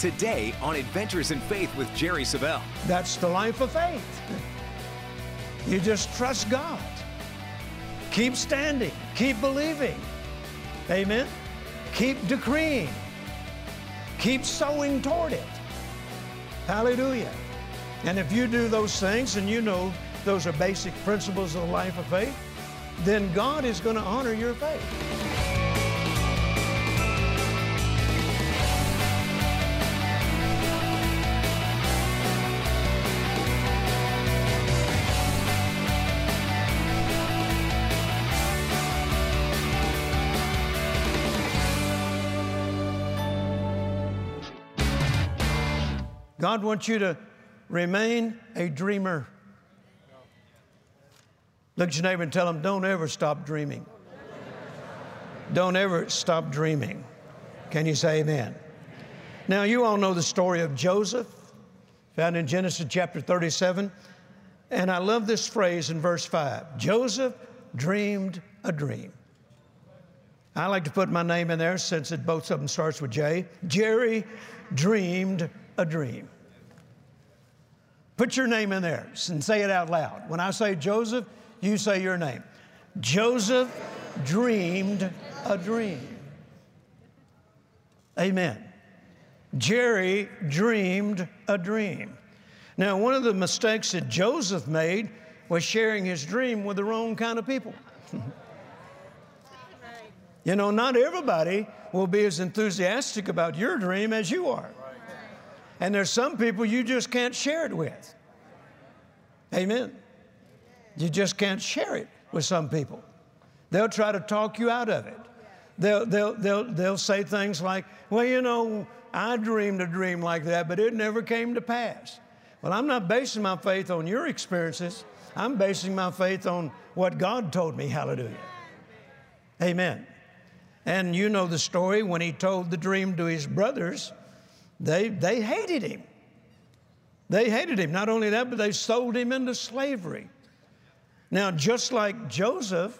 Today on Adventures in Faith with Jerry Savelle. That's the life of faith. You just trust God. Keep standing. Keep believing. Amen. Keep decreeing. Keep sowing toward it. Hallelujah. And if you do those things and you know those are basic principles of the life of faith, then God is going to honor your faith. God wants you to remain a dreamer. Look at your neighbor and tell him, don't ever stop dreaming. don't ever stop dreaming. Can you say amen? Now, you all know the story of Joseph, found in Genesis chapter 37. And I love this phrase in verse 5 Joseph dreamed a dream. I like to put my name in there since it, both of them starts with J. Jerry dreamed a dream. Put your name in there and say it out loud. When I say Joseph, you say your name. Joseph dreamed a dream. Amen. Jerry dreamed a dream. Now, one of the mistakes that Joseph made was sharing his dream with the wrong kind of people. you know, not everybody will be as enthusiastic about your dream as you are. And there's some people you just can't share it with. Amen. You just can't share it with some people. They'll try to talk you out of it. They'll, they'll, they'll, they'll say things like, well, you know, I dreamed a dream like that, but it never came to pass. Well, I'm not basing my faith on your experiences. I'm basing my faith on what God told me. Hallelujah. Amen. And you know the story when he told the dream to his brothers, they, they hated him. They hated him. Not only that, but they sold him into slavery. Now, just like Joseph,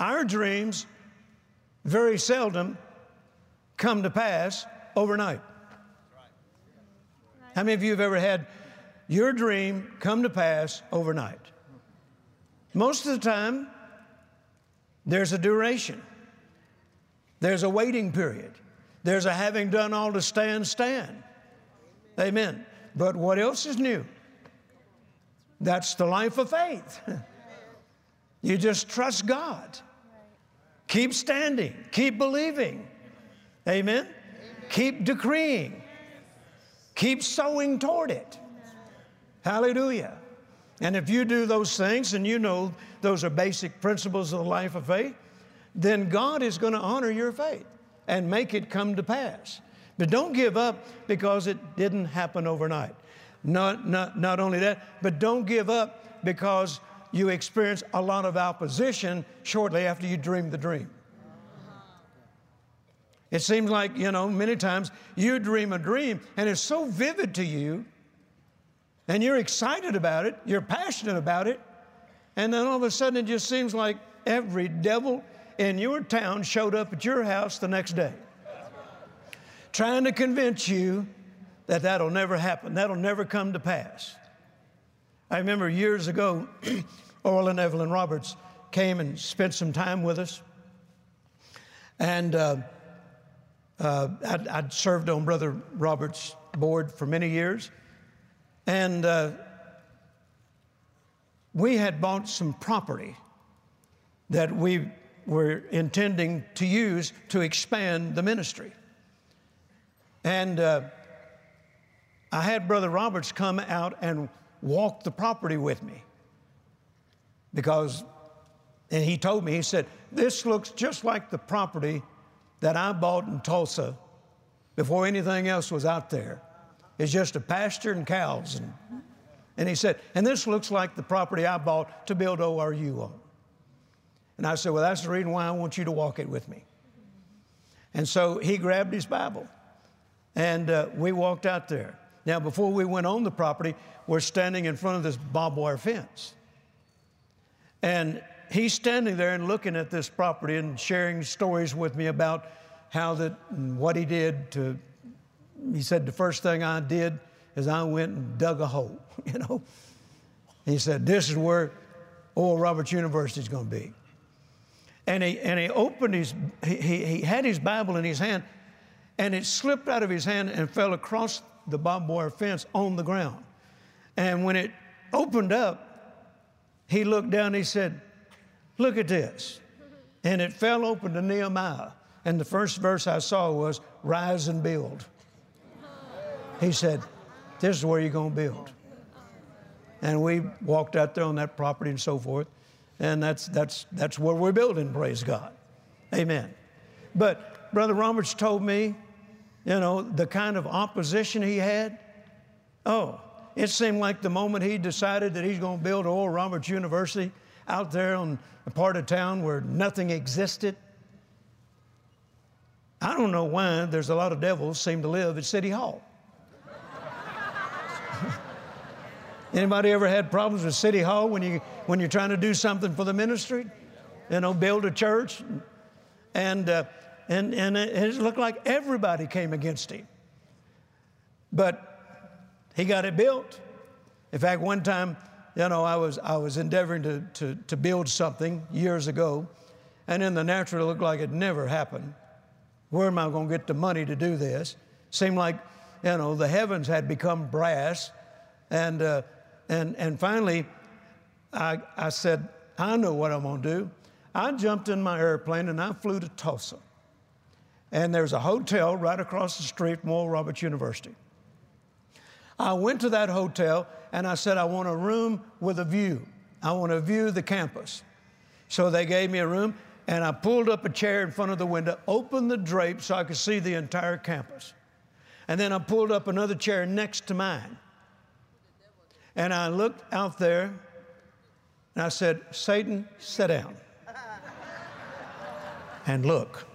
our dreams very seldom come to pass overnight. How many of you have ever had your dream come to pass overnight? Most of the time, there's a duration, there's a waiting period. There's a having done all to stand, stand. Amen. But what else is new? That's the life of faith. You just trust God. Keep standing. Keep believing. Amen. Keep decreeing. Keep sowing toward it. Hallelujah. And if you do those things and you know those are basic principles of the life of faith, then God is going to honor your faith and make it come to pass. But don't give up because it didn't happen overnight. Not, not, not only that, but don't give up because you experience a lot of opposition shortly after you dream the dream. It seems like, you know, many times you dream a dream and it's so vivid to you and you're excited about it, you're passionate about it, and then all of a sudden it just seems like every devil in your town showed up at your house the next day, trying to convince you that that'll never happen, that'll never come to pass. I remember years ago, Oral and Evelyn Roberts came and spent some time with us. And uh, uh, I'd, I'd, served on Brother Roberts' board for many years. And uh, we had bought some property that we were intending to use to expand the ministry. And uh, I had Brother Roberts come out and walk the property with me because, and he told me, he said, This looks just like the property that I bought in Tulsa before anything else was out there. It's just a pasture and cows. And, and he said, And this looks like the property I bought to build ORU on. And I said, Well, that's the reason why I want you to walk it with me. And so he grabbed his Bible and uh, we walked out there. Now, before we went on the property, we're standing in front of this barbed wire fence. And he's standing there and looking at this property and sharing stories with me about how that what he did to he said, the first thing I did is I went and dug a hole, you know. He said, this is where Oral Roberts University is going to be. And he, and he opened his, he, he had his Bible in his hand, and it slipped out of his hand and fell across the barbed wire fence on the ground. And when it opened up, he looked down and he said, Look at this. And it fell open to Nehemiah. And the first verse I saw was, Rise and build. He said, This is where you're going to build. And we walked out there on that property and so forth. And that's, that's, that's where we're building, praise God. Amen. But Brother Roberts told me, you know, the kind of opposition he had. Oh, it seemed like the moment he decided that he's going to build Oral Roberts University out there on a part of town where nothing existed. I don't know why there's a lot of devils seem to live at City Hall. Anybody ever had problems with City Hall when, you, when you're trying to do something for the ministry? You know, build a church? And, uh, and, and it looked like everybody came against him. But he got it built. In fact, one time, you know, I was, I was endeavoring to, to, to build something years ago, and in the natural, it looked like it never happened. Where am I going to get the money to do this? Seemed like, you know, the heavens had become brass, and uh, and, and finally, I, I said, I know what I'm going to do. I jumped in my airplane and I flew to Tulsa. And there's a hotel right across the street from Oral Roberts University. I went to that hotel and I said, I want a room with a view. I want to view the campus. So they gave me a room and I pulled up a chair in front of the window, opened the drape so I could see the entire campus. And then I pulled up another chair next to mine. And I looked out there and I said, Satan, sit down. and look.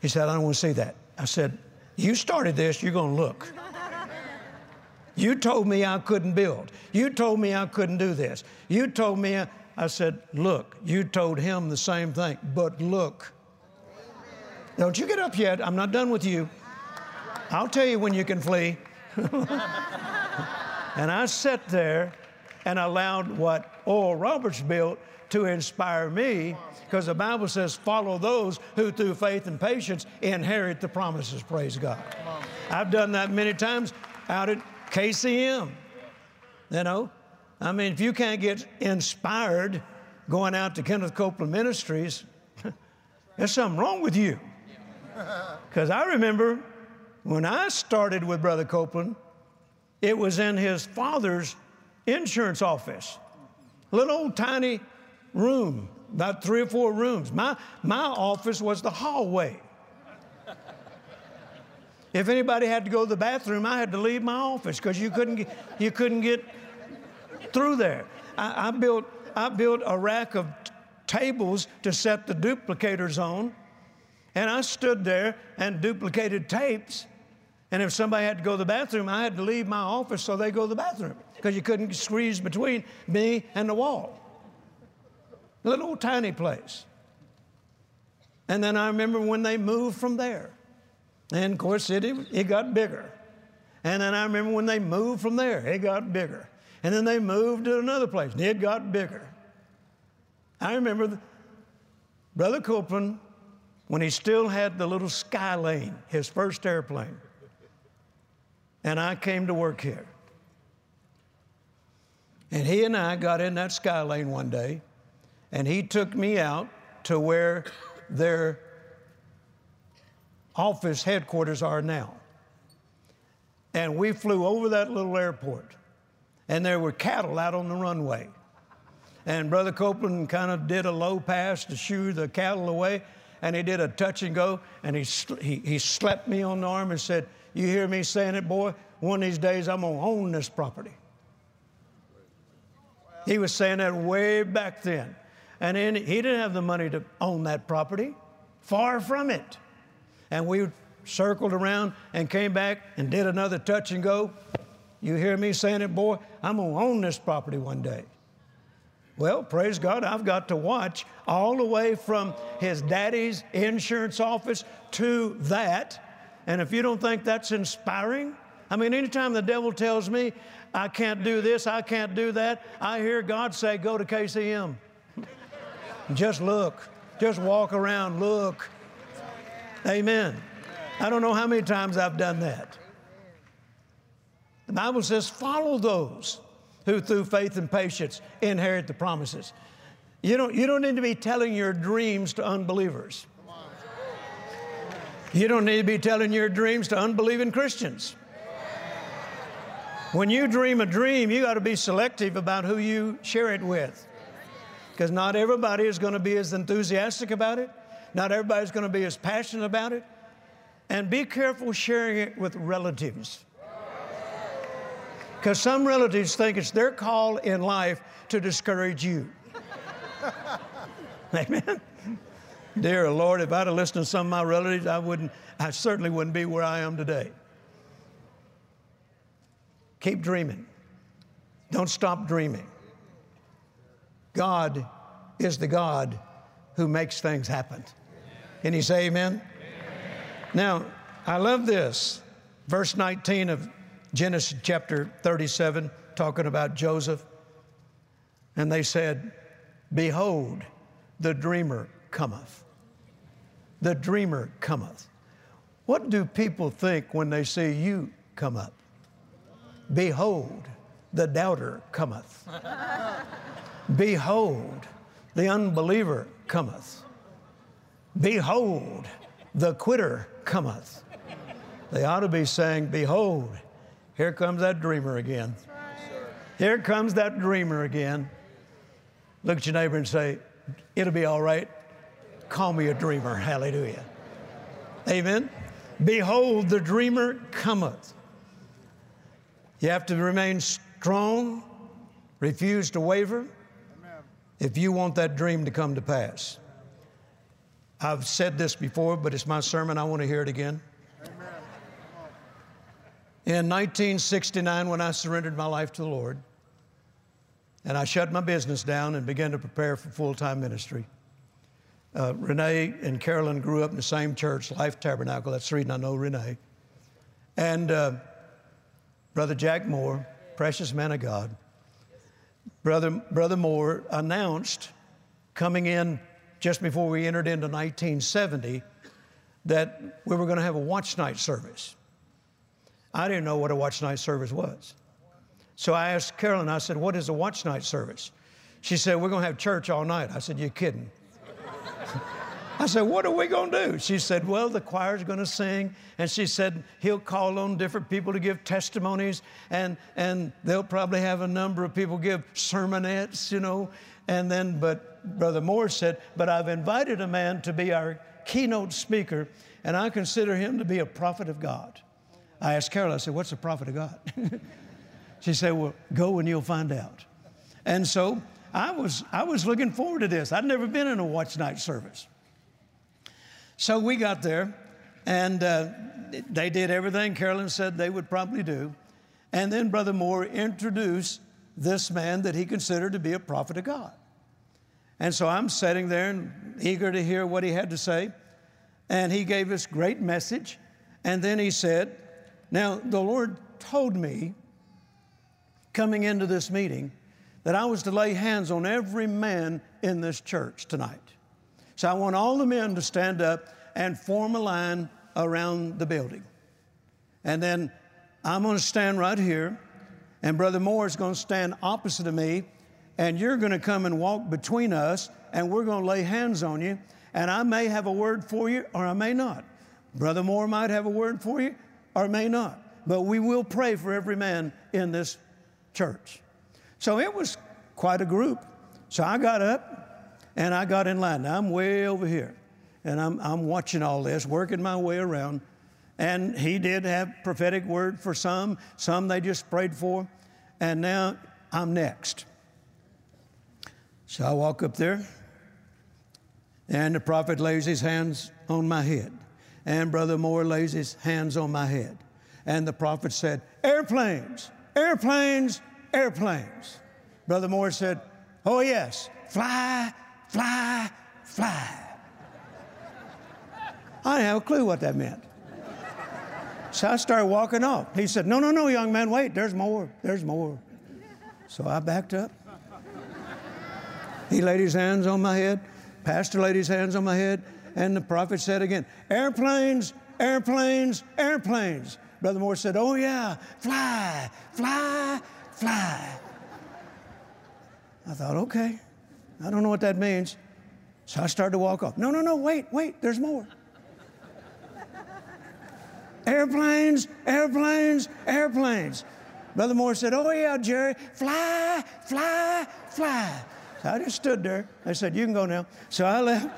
He said, I don't want to see that. I said, You started this, you're going to look. You told me I couldn't build. You told me I couldn't do this. You told me, I, I said, Look, you told him the same thing, but look. Don't you get up yet. I'm not done with you. I'll tell you when you can flee. And I sat there and allowed what Oral Roberts built to inspire me because the Bible says, follow those who through faith and patience inherit the promises. Praise God. I've done that many times out at KCM. You know, I mean, if you can't get inspired going out to Kenneth Copeland Ministries, there's something wrong with you. Because I remember when I started with Brother Copeland, it was in his father's insurance office, little tiny room, about three or four rooms. My, my office was the hallway. If anybody had to go to the bathroom, I had to leave my office because you couldn't get, you couldn't get through there. I, I, built, I built a rack of t- tables to set the duplicators on, and I stood there and duplicated tapes and if somebody had to go to the bathroom, I had to leave my office so they go to the bathroom because you couldn't squeeze between me and the wall. Little tiny place. And then I remember when they moved from there. And of course, it, it got bigger. And then I remember when they moved from there, it got bigger. And then they moved to another place, and it got bigger. I remember the, Brother Copeland, when he still had the little Skylane, his first airplane and I came to work here. And he and I got in that Skylane one day, and he took me out to where their office headquarters are now. And we flew over that little airport, and there were cattle out on the runway. And Brother Copeland kind of did a low pass to shoo the cattle away, and he did a touch and go, and he, he, he slapped me on the arm and said, you hear me saying it, boy? One of these days I'm going to own this property. He was saying that way back then. And he didn't have the money to own that property. Far from it. And we circled around and came back and did another touch and go. You hear me saying it, boy? I'm going to own this property one day. Well, praise God, I've got to watch all the way from his daddy's insurance office to that And if you don't think that's inspiring, I mean, anytime the devil tells me I can't do this, I can't do that, I hear God say, go to KCM. Just look. Just walk around, look. Amen. I don't know how many times I've done that. The Bible says, follow those who through faith and patience inherit the promises. You don't, you don't need to be telling your dreams to unbelievers. You don't need to be telling your dreams to unbelieving Christians. When you dream a dream, you got to be selective about who you share it with. Because not everybody is going to be as enthusiastic about it, not everybody's going to be as passionate about it. And be careful sharing it with relatives. Because some relatives think it's their call in life to discourage you. Amen. Dear Lord, if I'd have listened to some of my relatives, I wouldn't, I certainly wouldn't be where I am today. Keep dreaming. Don't stop dreaming. God is the God who makes things happen. Can you say amen? amen? Now, I love this. Verse 19 of Genesis chapter 37, talking about Joseph. And they said, Behold, the dreamer cometh. The dreamer cometh. What do people think when they see you come up? Behold, the doubter cometh. Behold, the unbeliever cometh. Behold, the quitter cometh. They ought to be saying, Behold, here comes that dreamer again. Here comes that dreamer again. Look at your neighbor and say, It'll be all right. Call me a dreamer. Hallelujah. Amen. Behold, the dreamer cometh. You have to remain strong, refuse to waver if you want that dream to come to pass. I've said this before, but it's my sermon. I want to hear it again. In 1969, when I surrendered my life to the Lord, and I shut my business down and began to prepare for full time ministry, uh, Renee and Carolyn grew up in the same church, Life Tabernacle. That's the reason I know Renee. And uh, Brother Jack Moore, precious man of God, Brother, Brother Moore announced coming in just before we entered into 1970 that we were going to have a watch night service. I didn't know what a watch night service was. So I asked Carolyn, I said, What is a watch night service? She said, We're going to have church all night. I said, You're kidding. I said, What are we going to do? She said, Well, the choir's going to sing. And she said, He'll call on different people to give testimonies, and, and they'll probably have a number of people give sermonettes, you know. And then, but Brother Moore said, But I've invited a man to be our keynote speaker, and I consider him to be a prophet of God. I asked Carol, I said, What's a prophet of God? she said, Well, go and you'll find out. And so I was, I was looking forward to this. I'd never been in a watch night service. So we got there, and uh, they did everything Carolyn said they would probably do. And then Brother Moore introduced this man that he considered to be a prophet of God. And so I'm sitting there and eager to hear what he had to say. And he gave us great message. And then he said, Now the Lord told me coming into this meeting that I was to lay hands on every man in this church tonight. So I want all the men to stand up and form a line around the building. And then I'm going to stand right here, and Brother Moore is going to stand opposite of me, and you're going to come and walk between us, and we're going to lay hands on you. And I may have a word for you, or I may not. Brother Moore might have a word for you, or may not. But we will pray for every man in this church. So it was quite a group. So I got up, and I got in line. Now I'm way over here. And I'm, I'm watching all this, working my way around. And he did have prophetic word for some, some they just prayed for. And now I'm next. So I walk up there, and the prophet lays his hands on my head. And Brother Moore lays his hands on my head. And the prophet said, Airplanes, airplanes, airplanes. Brother Moore said, Oh, yes, fly, fly, fly. I didn't have a clue what that meant. So I started walking off. He said, No, no, no, young man, wait, there's more, there's more. So I backed up. He laid his hands on my head, pastor laid his hands on my head, and the prophet said again, Airplanes, airplanes, airplanes. Brother Moore said, Oh, yeah, fly, fly, fly. I thought, okay, I don't know what that means. So I started to walk off. No, no, no, wait, wait, there's more. airplanes, airplanes, airplanes. Brother Moore said, Oh, yeah, Jerry, fly, fly, fly. So I just stood there. They said, You can go now. So I left.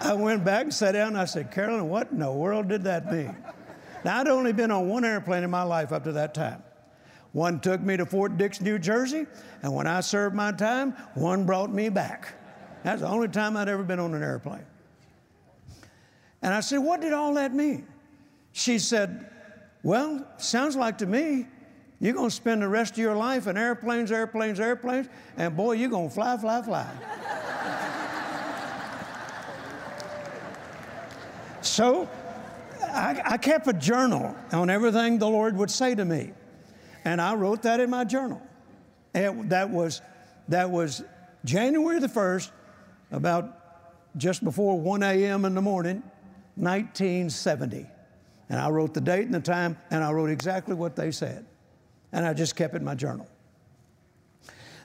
I went back and sat down I said, Carolyn, what in the world did that mean? Now, I'd only been on one airplane in my life up to that time. One took me to Fort Dix, New Jersey, and when I served my time, one brought me back. That's the only time I'd ever been on an airplane. And I said, What did all that mean? She said, Well, sounds like to me you're going to spend the rest of your life in airplanes, airplanes, airplanes, and boy, you're going to fly, fly, fly. so I, I, kept a journal on everything the Lord would say to me. And I wrote that in my journal. And that was, that was January the 1st, about just before 1 a.m. in the morning, 1970. And I wrote the date and the time, and I wrote exactly what they said. And I just kept it in my journal.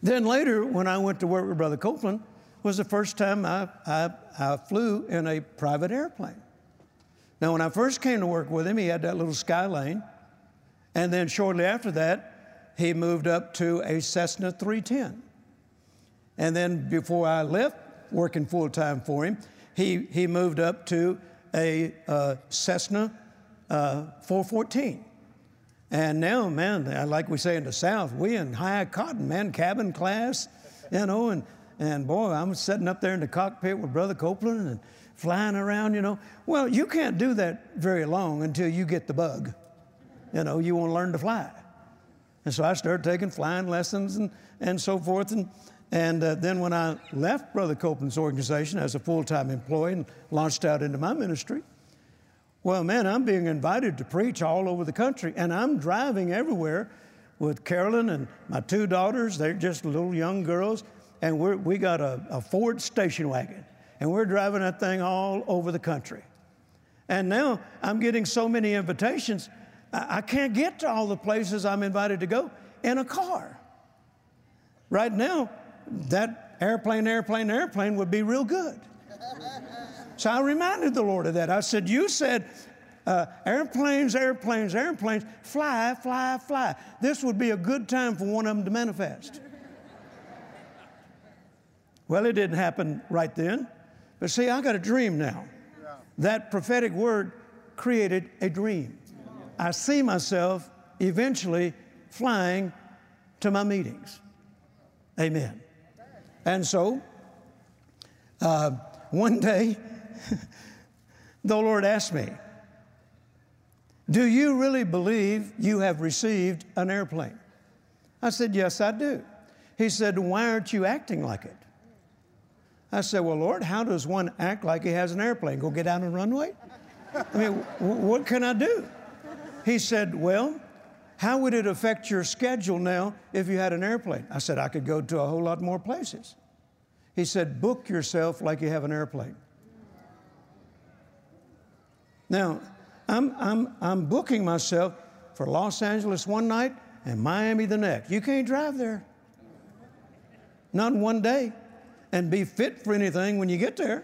Then later, when I went to work with Brother Copeland, was the first time I, I, I flew in a private airplane. Now, when I first came to work with him, he had that little Skylane. And then shortly after that, he moved up to a Cessna 310. And then before I left working full time for him, he, he moved up to a uh, Cessna uh, 414. And now, man, like we say in the South, we in high cotton, man, cabin class, you know, and, and boy, I'm sitting up there in the cockpit with Brother Copeland and flying around, you know. Well, you can't do that very long until you get the bug. You know, you want to learn to fly. And so I started taking flying lessons and, and so forth. And, and uh, then when I left Brother Copeland's organization as a full time employee and launched out into my ministry, well, man, I'm being invited to preach all over the country, and I'm driving everywhere with Carolyn and my two daughters. They're just little young girls, and we're, we got a, a Ford station wagon and we're driving that thing all over the country. And now I'm getting so many invitations, I can't get to all the places I'm invited to go in a car. Right now, that airplane, airplane, airplane would be real good. So I reminded the Lord of that. I said, You said uh, airplanes, airplanes, airplanes, fly, fly, fly. This would be a good time for one of them to manifest. well, it didn't happen right then. But see, I got a dream now. That prophetic word created a dream. I see myself eventually flying to my meetings. Amen. And so, uh, one day, the Lord asked me, Do you really believe you have received an airplane? I said, Yes, I do. He said, Why aren't you acting like it? I said, Well, Lord, how does one act like he has an airplane? Go get out on runway? I mean, w- what can I do? He said, Well, how would it affect your schedule now if you had an airplane? I said, I could go to a whole lot more places. He said, Book yourself like you have an airplane. Now, I'm, I'm, I'm booking myself for Los Angeles one night and Miami the next. You can't drive there. Not in one day and be fit for anything when you get there.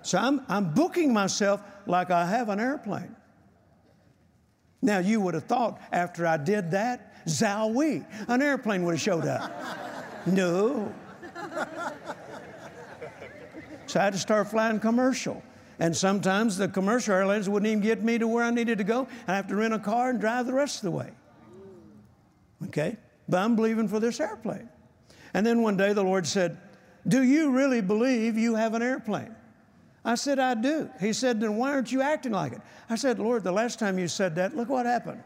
So I'm, I'm booking myself like I have an airplane. Now, you would have thought after I did that, zowie, an airplane would have showed up. No. So I had to start flying commercial. And sometimes the commercial airlines wouldn't even get me to where I needed to go. I have to rent a car and drive the rest of the way. Okay? But I'm believing for this airplane. And then one day the Lord said, Do you really believe you have an airplane? I said, I do. He said, Then why aren't you acting like it? I said, Lord, the last time you said that, look what happened.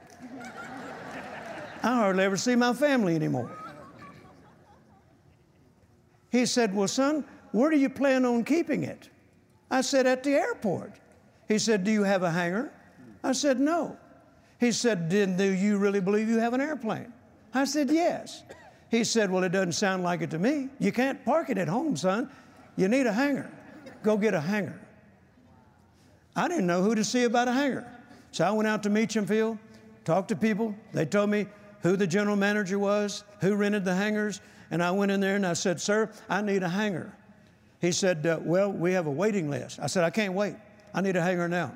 I hardly ever see my family anymore. He said, Well, son, where do you plan on keeping it? I said, At the airport. He said, Do you have a hangar? I said, No. He said, Then do you really believe you have an airplane? I said, Yes. He said, Well, it doesn't sound like it to me. You can't park it at home, son. You need a hangar. Go get a hangar. I didn't know who to see about a hangar. So I went out to Meacham Field, talked to people. They told me who the general manager was, who rented the hangars. And I went in there and I said, Sir, I need a hangar. He said, uh, Well, we have a waiting list. I said, I can't wait. I need a hangar now.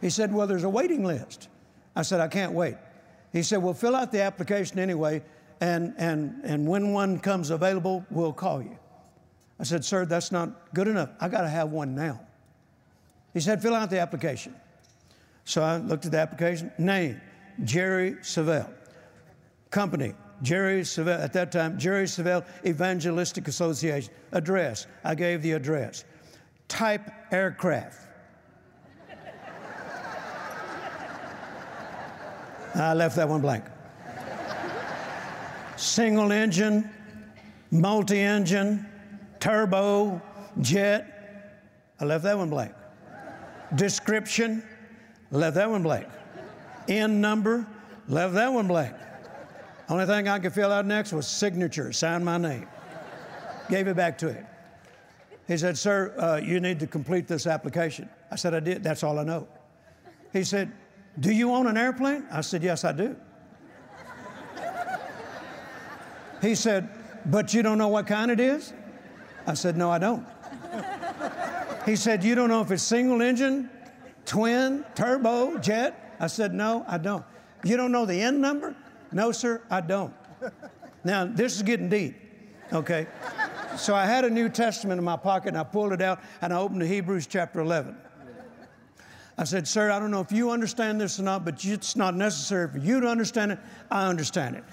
He said, Well, there's a waiting list. I said, I can't wait. He said, Well, fill out the application anyway, and, and, and when one comes available, we'll call you. I said, Sir, that's not good enough. I got to have one now. He said, Fill out the application. So I looked at the application. Name, Jerry Savelle. Company, Jerry Savelle, at that time, Jerry Savelle Evangelistic Association. Address, I gave the address. Type aircraft. I left that one blank. Single engine, multi engine, turbo, jet. I left that one blank. Description, left that one blank. N number, left that one blank. Only thing I could fill out next was signature, sign my name. Gave it back to him. He said, Sir, uh, you need to complete this application. I said, I did. That's all I know. He said, Do you own an airplane? I said, Yes, I do. He said, But you don't know what kind it is? I said, No, I don't. He said, You don't know if it's single engine, twin, turbo, jet? I said, No, I don't. You don't know the N number? No, sir, I don't. Now, this is getting deep, okay? So I had a New Testament in my pocket and I pulled it out and I opened to Hebrews chapter 11. I said, Sir, I don't know if you understand this or not, but it's not necessary for you to understand it. I understand it.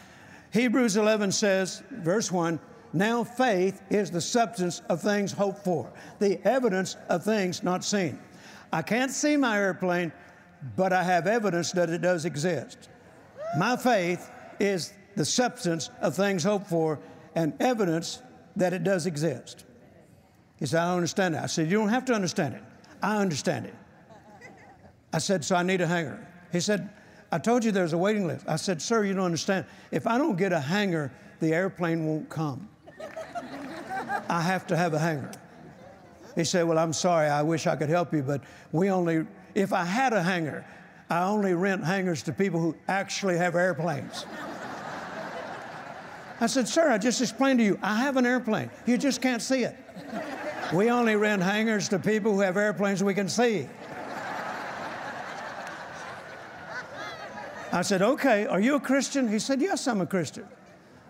Hebrews 11 says, verse 1 Now faith is the substance of things hoped for, the evidence of things not seen. I can't see my airplane, but I have evidence that it does exist. My faith is the substance of things hoped for and evidence that it does exist. He said, I don't understand that. I said, You don't have to understand it. I understand it. I said, So I need a hangar. He said, I told you there's a waiting list. I said, Sir, you don't understand. If I don't get a hangar, the airplane won't come. I have to have a hangar. He said, Well, I'm sorry. I wish I could help you, but we only, if I had a hangar, I only rent hangars to people who actually have airplanes. I said, Sir, I just explained to you, I have an airplane. You just can't see it. We only rent hangars to people who have airplanes we can see. I said, Okay, are you a Christian? He said, Yes, I'm a Christian.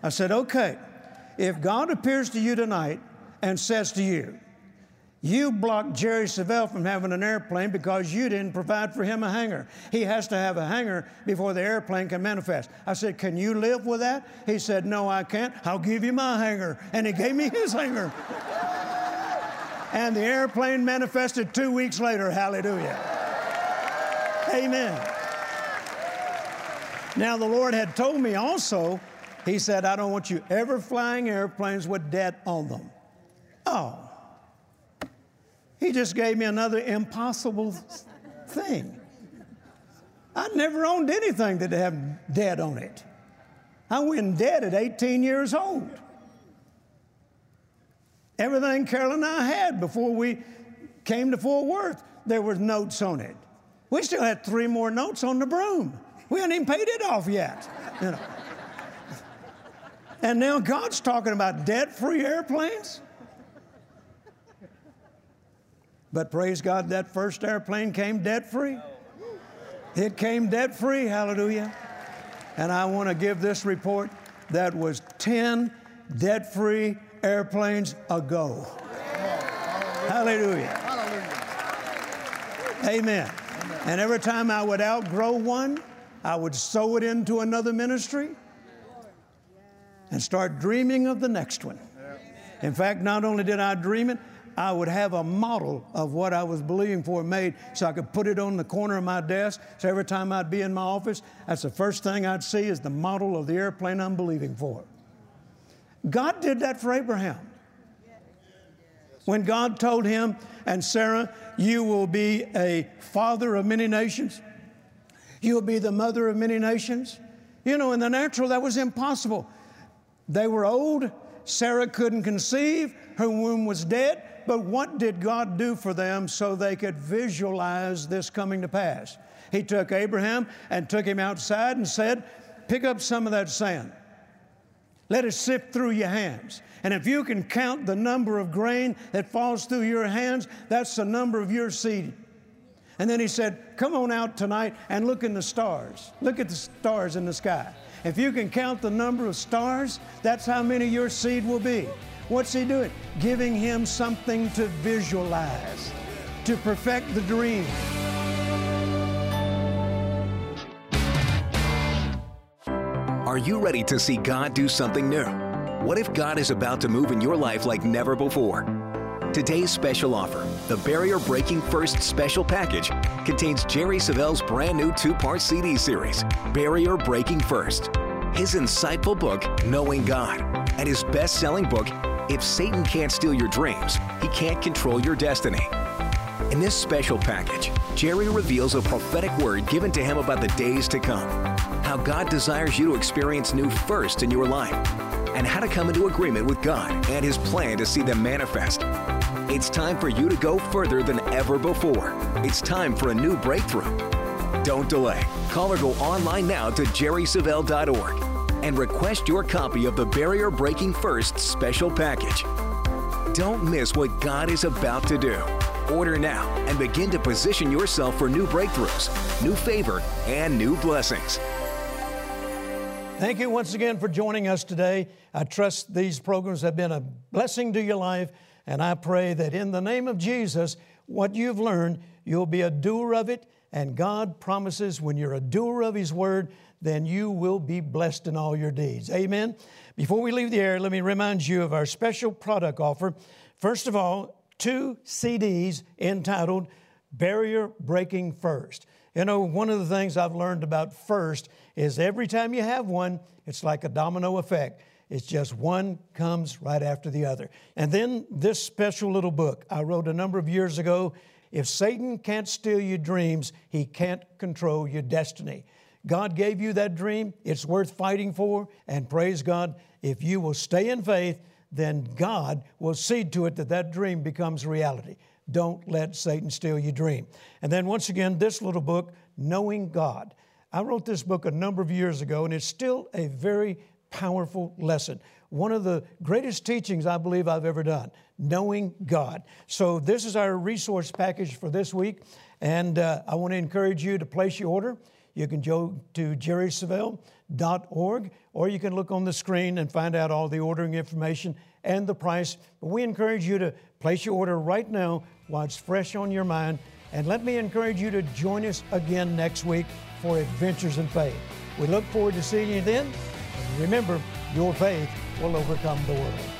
I said, Okay, if God appears to you tonight and says to you, you blocked Jerry Savelle from having an airplane because you didn't provide for him a hangar. He has to have a hangar before the airplane can manifest. I said, Can you live with that? He said, No, I can't. I'll give you my hangar. And he gave me his hangar. and the airplane manifested two weeks later. Hallelujah. Amen. Now, the Lord had told me also, He said, I don't want you ever flying airplanes with debt on them. Oh. He just gave me another impossible thing. I never owned anything that had debt on it. I went in debt at 18 years old. Everything Carol and I had before we came to Fort Worth, there was notes on it. We still had three more notes on the broom. We hadn't even paid it off yet. You know. And now God's talking about debt-free airplanes. But praise God, that first airplane came debt free. It came debt free, hallelujah. And I want to give this report that was 10 debt free airplanes ago. Hallelujah. Amen. And every time I would outgrow one, I would sow it into another ministry and start dreaming of the next one. In fact, not only did I dream it, I would have a model of what I was believing for made so I could put it on the corner of my desk. So every time I'd be in my office, that's the first thing I'd see is the model of the airplane I'm believing for. God did that for Abraham. When God told him and Sarah, You will be a father of many nations, you'll be the mother of many nations. You know, in the natural, that was impossible. They were old, Sarah couldn't conceive, her womb was dead. But what did God do for them so they could visualize this coming to pass? He took Abraham and took him outside and said, Pick up some of that sand. Let it sift through your hands. And if you can count the number of grain that falls through your hands, that's the number of your seed. And then he said, Come on out tonight and look in the stars. Look at the stars in the sky. If you can count the number of stars, that's how many your seed will be. What's he doing? Giving him something to visualize, to perfect the dream. Are you ready to see God do something new? What if God is about to move in your life like never before? Today's special offer, the Barrier Breaking First Special Package, contains Jerry Savelle's brand new two part CD series, Barrier Breaking First, his insightful book, Knowing God, and his best selling book, If Satan Can't Steal Your Dreams, He Can't Control Your Destiny. In this special package, Jerry reveals a prophetic word given to him about the days to come, how God desires you to experience new first in your life, and how to come into agreement with God and His plan to see them manifest. It's time for you to go further than ever before. It's time for a new breakthrough. Don't delay. Call or go online now to jerrysavelle.org and request your copy of the Barrier Breaking First special package. Don't miss what God is about to do. Order now and begin to position yourself for new breakthroughs, new favor, and new blessings. Thank you once again for joining us today. I trust these programs have been a blessing to your life, and I pray that in the name of Jesus, what you've learned, you'll be a doer of it. And God promises when you're a doer of His word, then you will be blessed in all your deeds. Amen. Before we leave the air, let me remind you of our special product offer. First of all, two CDs entitled Barrier Breaking First. You know, one of the things I've learned about first is every time you have one, it's like a domino effect. It's just one comes right after the other. And then this special little book I wrote a number of years ago if Satan can't steal your dreams, he can't control your destiny. God gave you that dream, it's worth fighting for, and praise God, if you will stay in faith, then God will see to it that that dream becomes reality. Don't let Satan steal your dream. And then, once again, this little book, Knowing God. I wrote this book a number of years ago, and it's still a very powerful lesson. One of the greatest teachings I believe I've ever done, knowing God. So, this is our resource package for this week, and uh, I want to encourage you to place your order. You can go to jerrysavelle.org or you can look on the screen and find out all the ordering information and the price. But we encourage you to place your order right now while it's fresh on your mind. And let me encourage you to join us again next week for Adventures in Faith. We look forward to seeing you then. Remember, your faith will overcome the world.